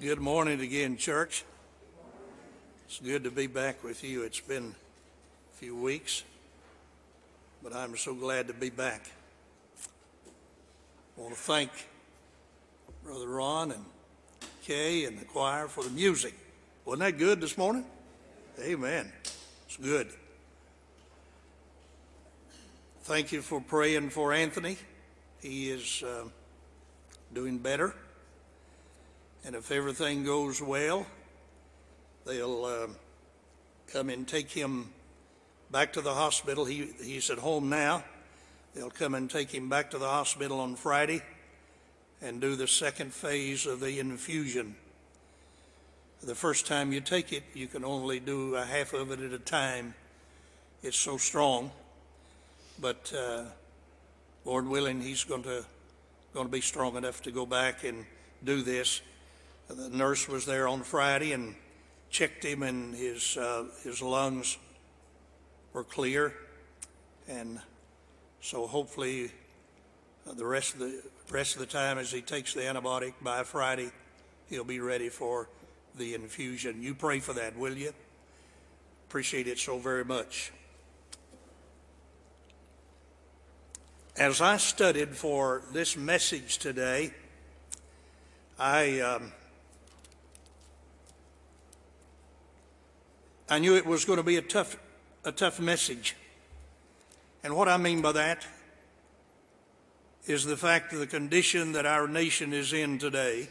Good morning again, church. It's good to be back with you. It's been a few weeks, but I'm so glad to be back. I want to thank Brother Ron and Kay and the choir for the music. Wasn't that good this morning? Amen. It's good. Thank you for praying for Anthony. He is uh, doing better. And if everything goes well, they'll uh, come and take him back to the hospital. He, he's at home now. They'll come and take him back to the hospital on Friday and do the second phase of the infusion. The first time you take it, you can only do a half of it at a time. It's so strong. But uh, Lord willing, he's going to going to be strong enough to go back and do this. The nurse was there on Friday and checked him, and his uh, his lungs were clear, and so hopefully uh, the rest of the rest of the time, as he takes the antibiotic by Friday, he'll be ready for the infusion. You pray for that, will you? Appreciate it so very much. As I studied for this message today, I um, I knew it was going to be a tough, a tough message. And what I mean by that is the fact of the condition that our nation is in today.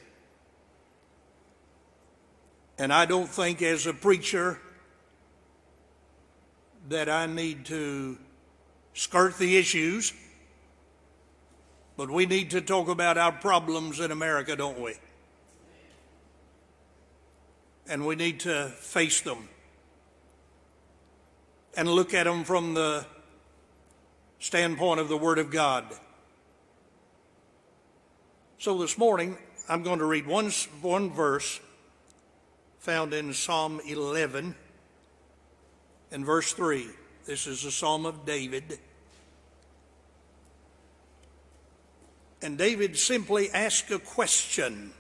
And I don't think, as a preacher, that I need to skirt the issues, but we need to talk about our problems in America, don't we? And we need to face them and look at them from the standpoint of the Word of God. So this morning, I'm going to read one, one verse found in Psalm 11 in verse 3. This is a psalm of David. And David simply asked a question.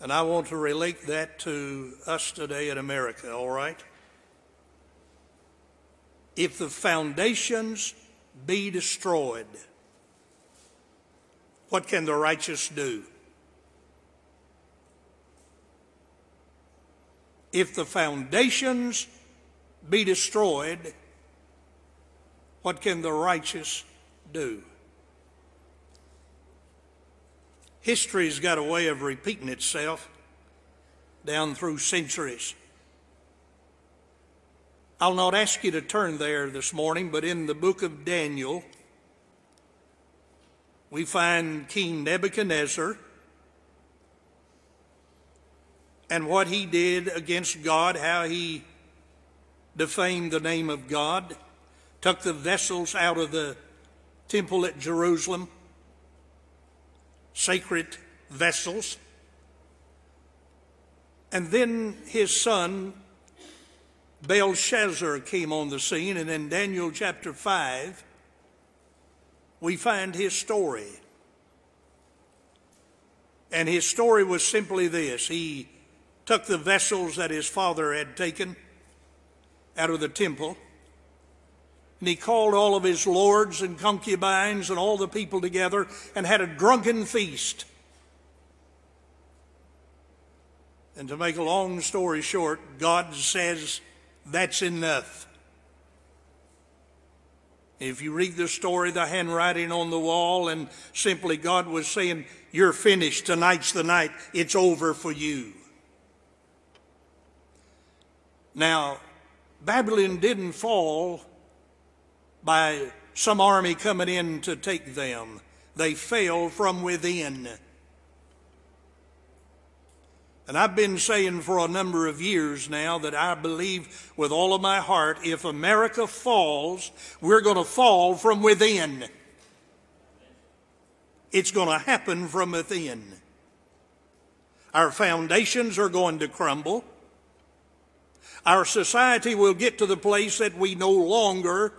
And I want to relate that to us today in America, all right? If the foundations be destroyed, what can the righteous do? If the foundations be destroyed, what can the righteous do? History's got a way of repeating itself down through centuries. I'll not ask you to turn there this morning, but in the book of Daniel, we find King Nebuchadnezzar and what he did against God, how he defamed the name of God, took the vessels out of the temple at Jerusalem, sacred vessels, and then his son Belshazzar came on the scene, and in Daniel chapter 5, we find his story. And his story was simply this he took the vessels that his father had taken out of the temple, and he called all of his lords and concubines and all the people together and had a drunken feast. And to make a long story short, God says, that's enough. If you read the story, the handwriting on the wall, and simply God was saying, You're finished. Tonight's the night. It's over for you. Now, Babylon didn't fall by some army coming in to take them, they fell from within. And I've been saying for a number of years now that I believe with all of my heart if America falls, we're going to fall from within. It's going to happen from within. Our foundations are going to crumble. Our society will get to the place that we no longer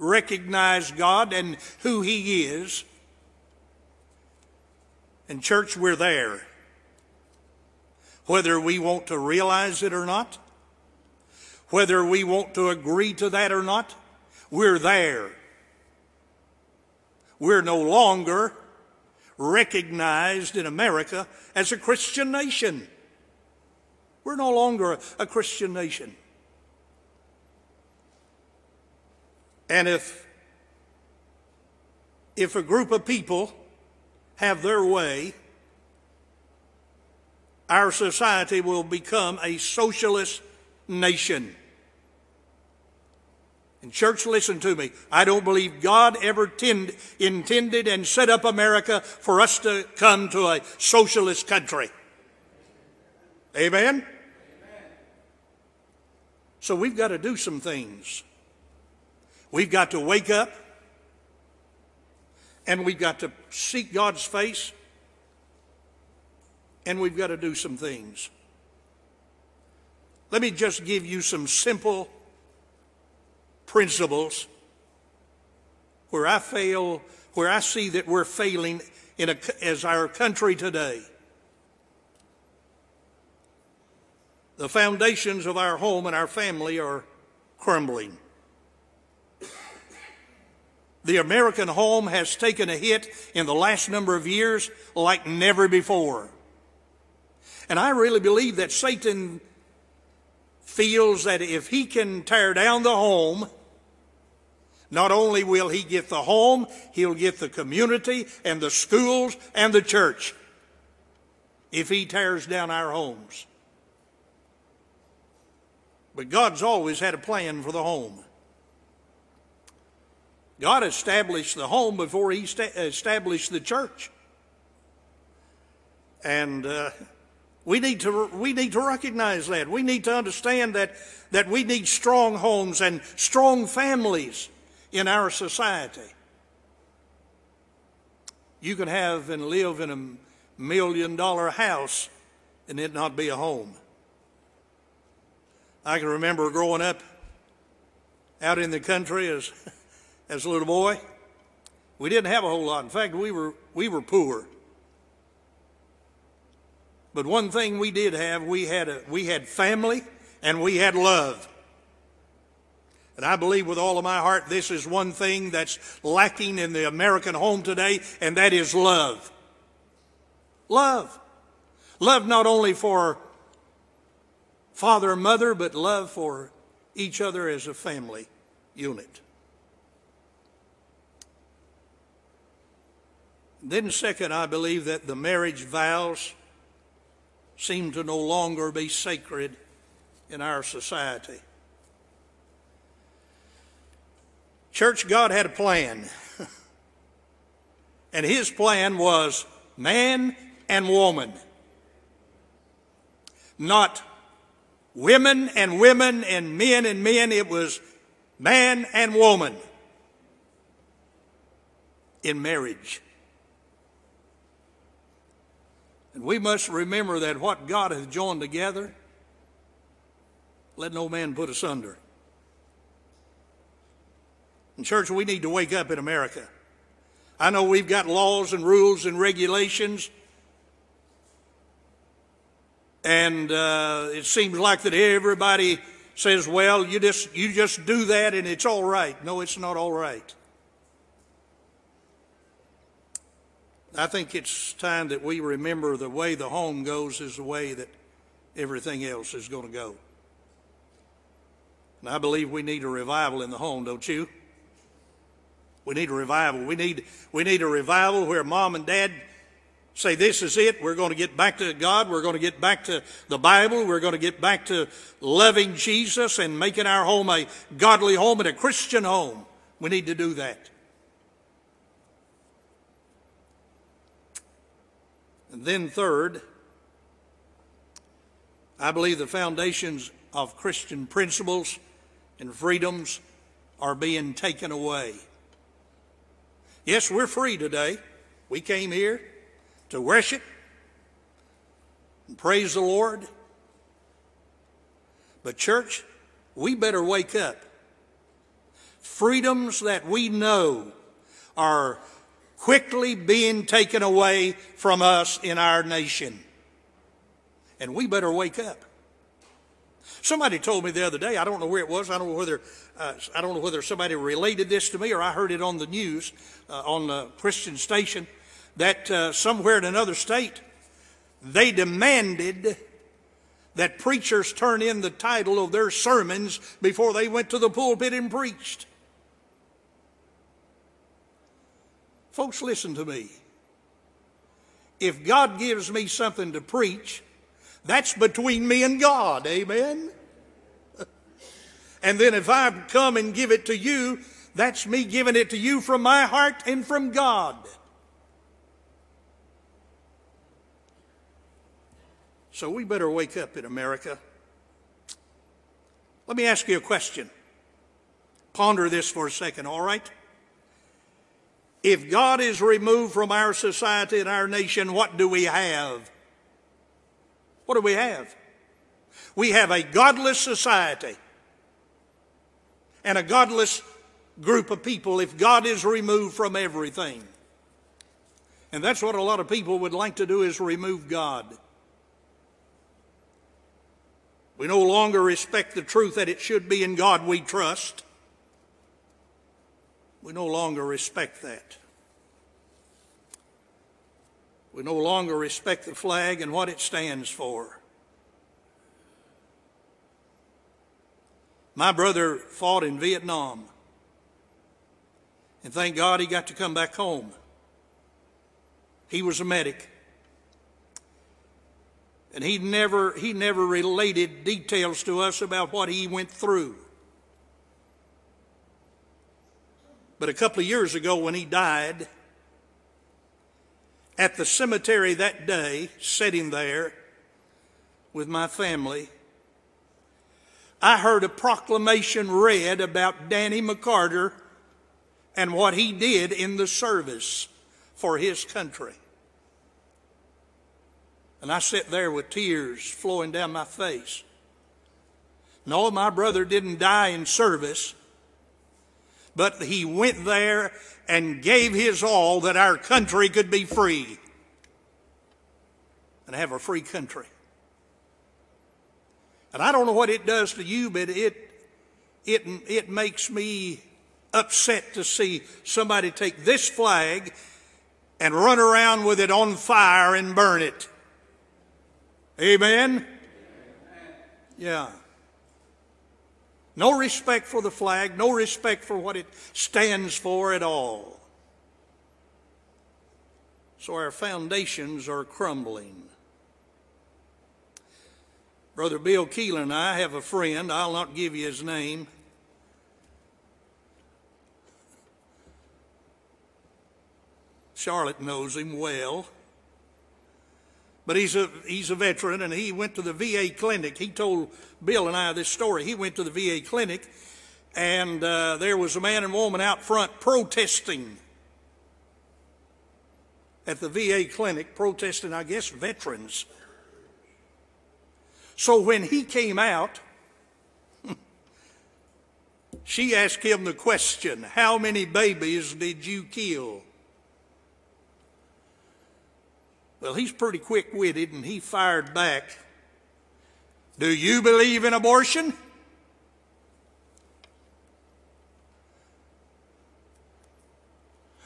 recognize God and who He is. And, church, we're there. Whether we want to realize it or not, whether we want to agree to that or not, we're there. We're no longer recognized in America as a Christian nation. We're no longer a Christian nation. And if, if a group of people have their way, our society will become a socialist nation. And, church, listen to me. I don't believe God ever tend, intended and set up America for us to come to a socialist country. Amen? Amen? So we've got to do some things. We've got to wake up and we've got to seek God's face and we've got to do some things. Let me just give you some simple principles where I fail, where I see that we're failing in a, as our country today. The foundations of our home and our family are crumbling. The American home has taken a hit in the last number of years like never before. And I really believe that Satan feels that if he can tear down the home, not only will he get the home, he'll get the community and the schools and the church if he tears down our homes. But God's always had a plan for the home. God established the home before he established the church. And uh, we, need to, we need to recognize that. We need to understand that, that we need strong homes and strong families in our society. You can have and live in a million dollar house and it not be a home. I can remember growing up out in the country as, as a little boy. We didn't have a whole lot. In fact, we were, we were poor. But one thing we did have, we had, a, we had family and we had love. And I believe with all of my heart this is one thing that's lacking in the American home today, and that is love. Love. Love not only for father and mother, but love for each other as a family unit. Then, second, I believe that the marriage vows seem to no longer be sacred in our society. Church, God had a plan. and His plan was man and woman. Not women and women and men and men. It was man and woman in marriage. And we must remember that what God hath joined together, let no man put asunder. And, church, we need to wake up in America. I know we've got laws and rules and regulations, and uh, it seems like that everybody says, "Well, you just you just do that and it's all right." No, it's not all right. I think it's time that we remember the way the home goes is the way that everything else is going to go. And I believe we need a revival in the home, don't you? We need a revival. We need, we need a revival where mom and dad say, This is it. We're going to get back to God. We're going to get back to the Bible. We're going to get back to loving Jesus and making our home a godly home and a Christian home. We need to do that. And then, third, I believe the foundations of Christian principles and freedoms are being taken away. Yes, we're free today. We came here to worship and praise the Lord. But, church, we better wake up. Freedoms that we know are quickly being taken away from us in our nation. And we better wake up. Somebody told me the other day, I don't know where it was, I don't know whether, uh, I don't know whether somebody related this to me or I heard it on the news, uh, on the Christian station, that uh, somewhere in another state, they demanded that preachers turn in the title of their sermons before they went to the pulpit and preached. Folks, listen to me. If God gives me something to preach, that's between me and God. Amen? and then if I come and give it to you, that's me giving it to you from my heart and from God. So we better wake up in America. Let me ask you a question. Ponder this for a second, all right? If God is removed from our society and our nation, what do we have? What do we have? We have a godless society and a godless group of people if God is removed from everything. And that's what a lot of people would like to do is remove God. We no longer respect the truth that it should be in God we trust. We no longer respect that. We no longer respect the flag and what it stands for. My brother fought in Vietnam. And thank God he got to come back home. He was a medic. And he never, he never related details to us about what he went through. But a couple of years ago, when he died, at the cemetery that day, sitting there with my family, I heard a proclamation read about Danny McCarter and what he did in the service for his country. And I sat there with tears flowing down my face. No, my brother didn't die in service, but he went there and gave his all that our country could be free and have a free country. And I don't know what it does to you, but it, it, it makes me upset to see somebody take this flag and run around with it on fire and burn it. Amen? Yeah. No respect for the flag, no respect for what it stands for at all. So our foundations are crumbling. Brother Bill Keeler and I have a friend, I'll not give you his name. Charlotte knows him well. But he's a, he's a veteran and he went to the VA clinic. He told Bill and I this story. He went to the VA clinic and uh, there was a man and woman out front protesting at the VA clinic, protesting, I guess, veterans. So when he came out, she asked him the question, How many babies did you kill? Well, he's pretty quick witted and he fired back. Do you believe in abortion?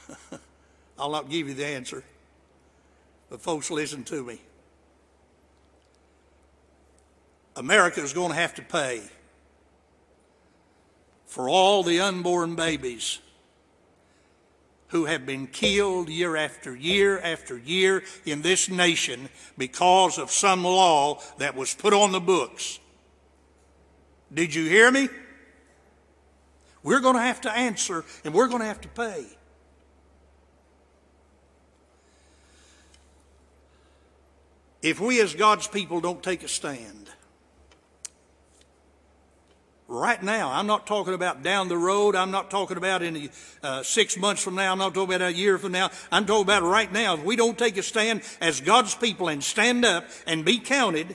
I'll not give you the answer, but folks, listen to me. America is going to have to pay for all the unborn babies who have been killed year after year after year in this nation because of some law that was put on the books. Did you hear me? We're going to have to answer and we're going to have to pay. If we as God's people don't take a stand, right now. I'm not talking about down the road. I'm not talking about in uh, six months from now. I'm not talking about a year from now. I'm talking about right now. If we don't take a stand as God's people and stand up and be counted,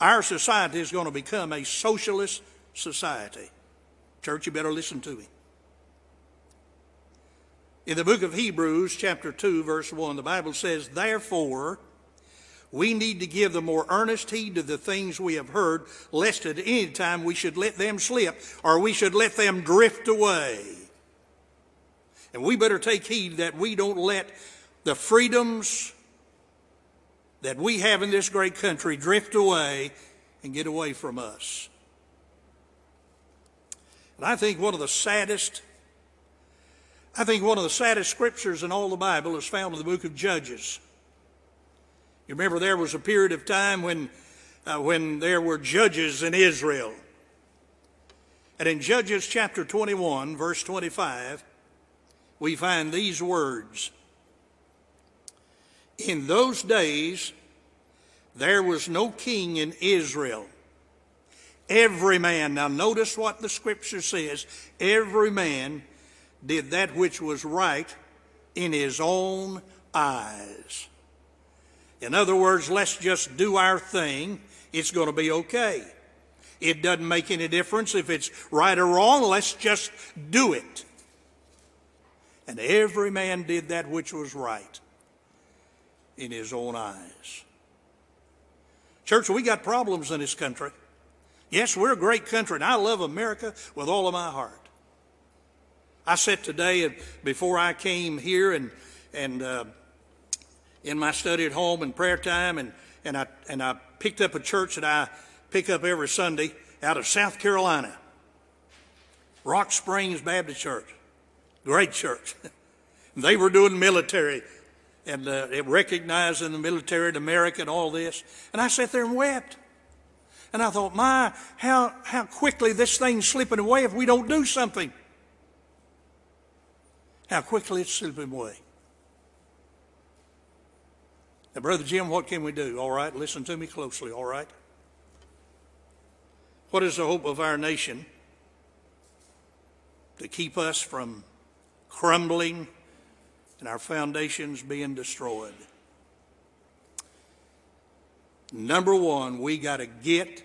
our society is going to become a socialist society. Church, you better listen to me. In the book of Hebrews, chapter 2, verse 1, the Bible says, Therefore, we need to give the more earnest heed to the things we have heard, lest at any time we should let them slip or we should let them drift away. And we better take heed that we don't let the freedoms that we have in this great country drift away and get away from us. And I think one of the saddest I think one of the saddest scriptures in all the Bible is found in the book of Judges. You remember there was a period of time when, uh, when there were judges in Israel. And in Judges chapter 21, verse 25, we find these words In those days, there was no king in Israel. Every man, now notice what the scripture says every man did that which was right in his own eyes. In other words, let's just do our thing. It's going to be okay. It doesn't make any difference if it's right or wrong. Let's just do it. And every man did that which was right in his own eyes. Church, we got problems in this country. Yes, we're a great country, and I love America with all of my heart. I said today before I came here and and uh, in my study at home and prayer time and and I and I picked up a church that I pick up every Sunday out of South Carolina. Rock Springs Baptist Church, great church. they were doing military and uh, recognizing the military in America and all this. And I sat there and wept. And I thought, my, how, how quickly this thing's slipping away if we don't do something how quickly it's slipping away. Now, Brother Jim, what can we do? All right, listen to me closely, all right? What is the hope of our nation to keep us from crumbling and our foundations being destroyed? Number one, we got to get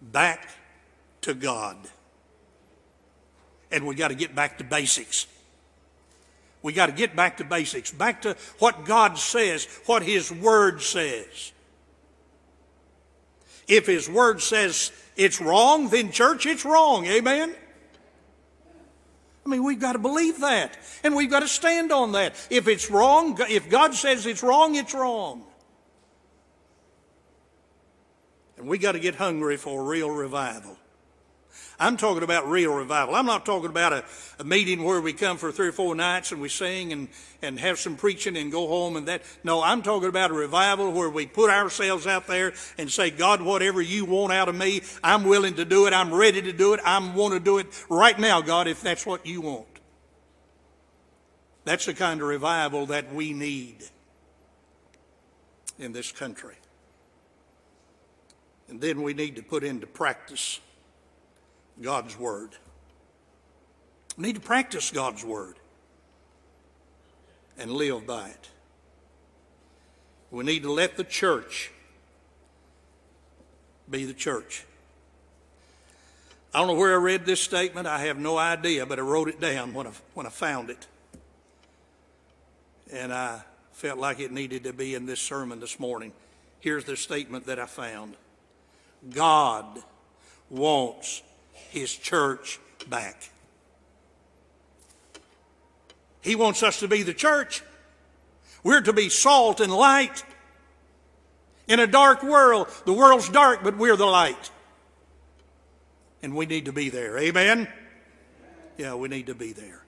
back to God. And we got to get back to basics. We got to get back to basics, back to what God says, what His Word says. If His Word says it's wrong, then church, it's wrong. Amen? I mean, we've got to believe that. And we've got to stand on that. If it's wrong, if God says it's wrong, it's wrong. And we got to get hungry for a real revival. I'm talking about real revival. I'm not talking about a, a, meeting where we come for three or four nights and we sing and, and have some preaching and go home and that. No, I'm talking about a revival where we put ourselves out there and say, God, whatever you want out of me, I'm willing to do it. I'm ready to do it. I want to do it right now, God, if that's what you want. That's the kind of revival that we need in this country. And then we need to put into practice God's Word. We need to practice God's Word and live by it. We need to let the church be the church. I don't know where I read this statement. I have no idea, but I wrote it down when I, when I found it. And I felt like it needed to be in this sermon this morning. Here's the statement that I found God wants his church back. He wants us to be the church. We're to be salt and light in a dark world. The world's dark, but we're the light. And we need to be there. Amen? Yeah, we need to be there.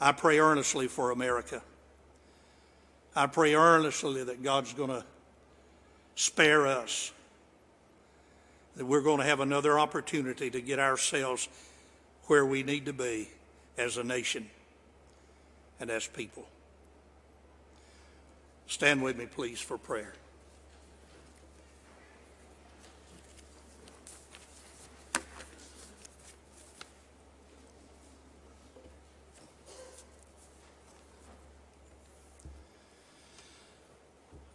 I pray earnestly for America. I pray earnestly that God's going to spare us that we're going to have another opportunity to get ourselves where we need to be as a nation and as people. Stand with me, please, for prayer.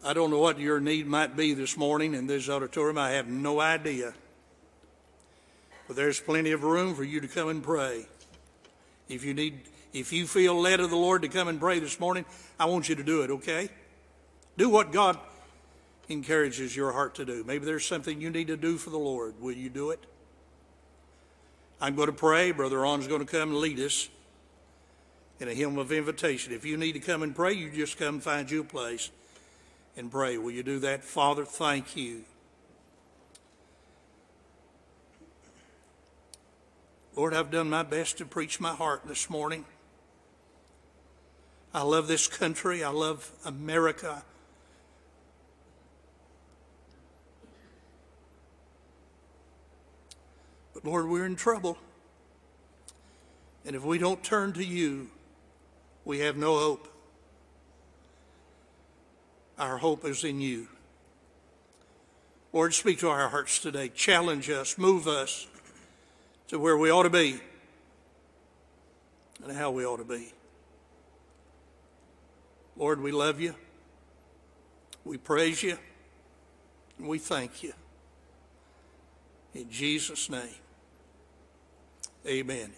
I don't know what your need might be this morning in this auditorium. I have no idea. But there's plenty of room for you to come and pray If you need, if you feel led of the Lord to come and pray this morning, I want you to do it, okay? Do what God encourages your heart to do. Maybe there's something you need to do for the Lord. Will you do it? I'm going to pray. Brother Ron's going to come and lead us in a hymn of invitation. If you need to come and pray, you just come find you a place and pray. Will you do that? Father, thank you. Lord, I've done my best to preach my heart this morning. I love this country. I love America. But Lord, we're in trouble. And if we don't turn to you, we have no hope. Our hope is in you. Lord, speak to our hearts today. Challenge us, move us to where we ought to be and how we ought to be. Lord, we love you. We praise you. And we thank you. In Jesus' name, amen.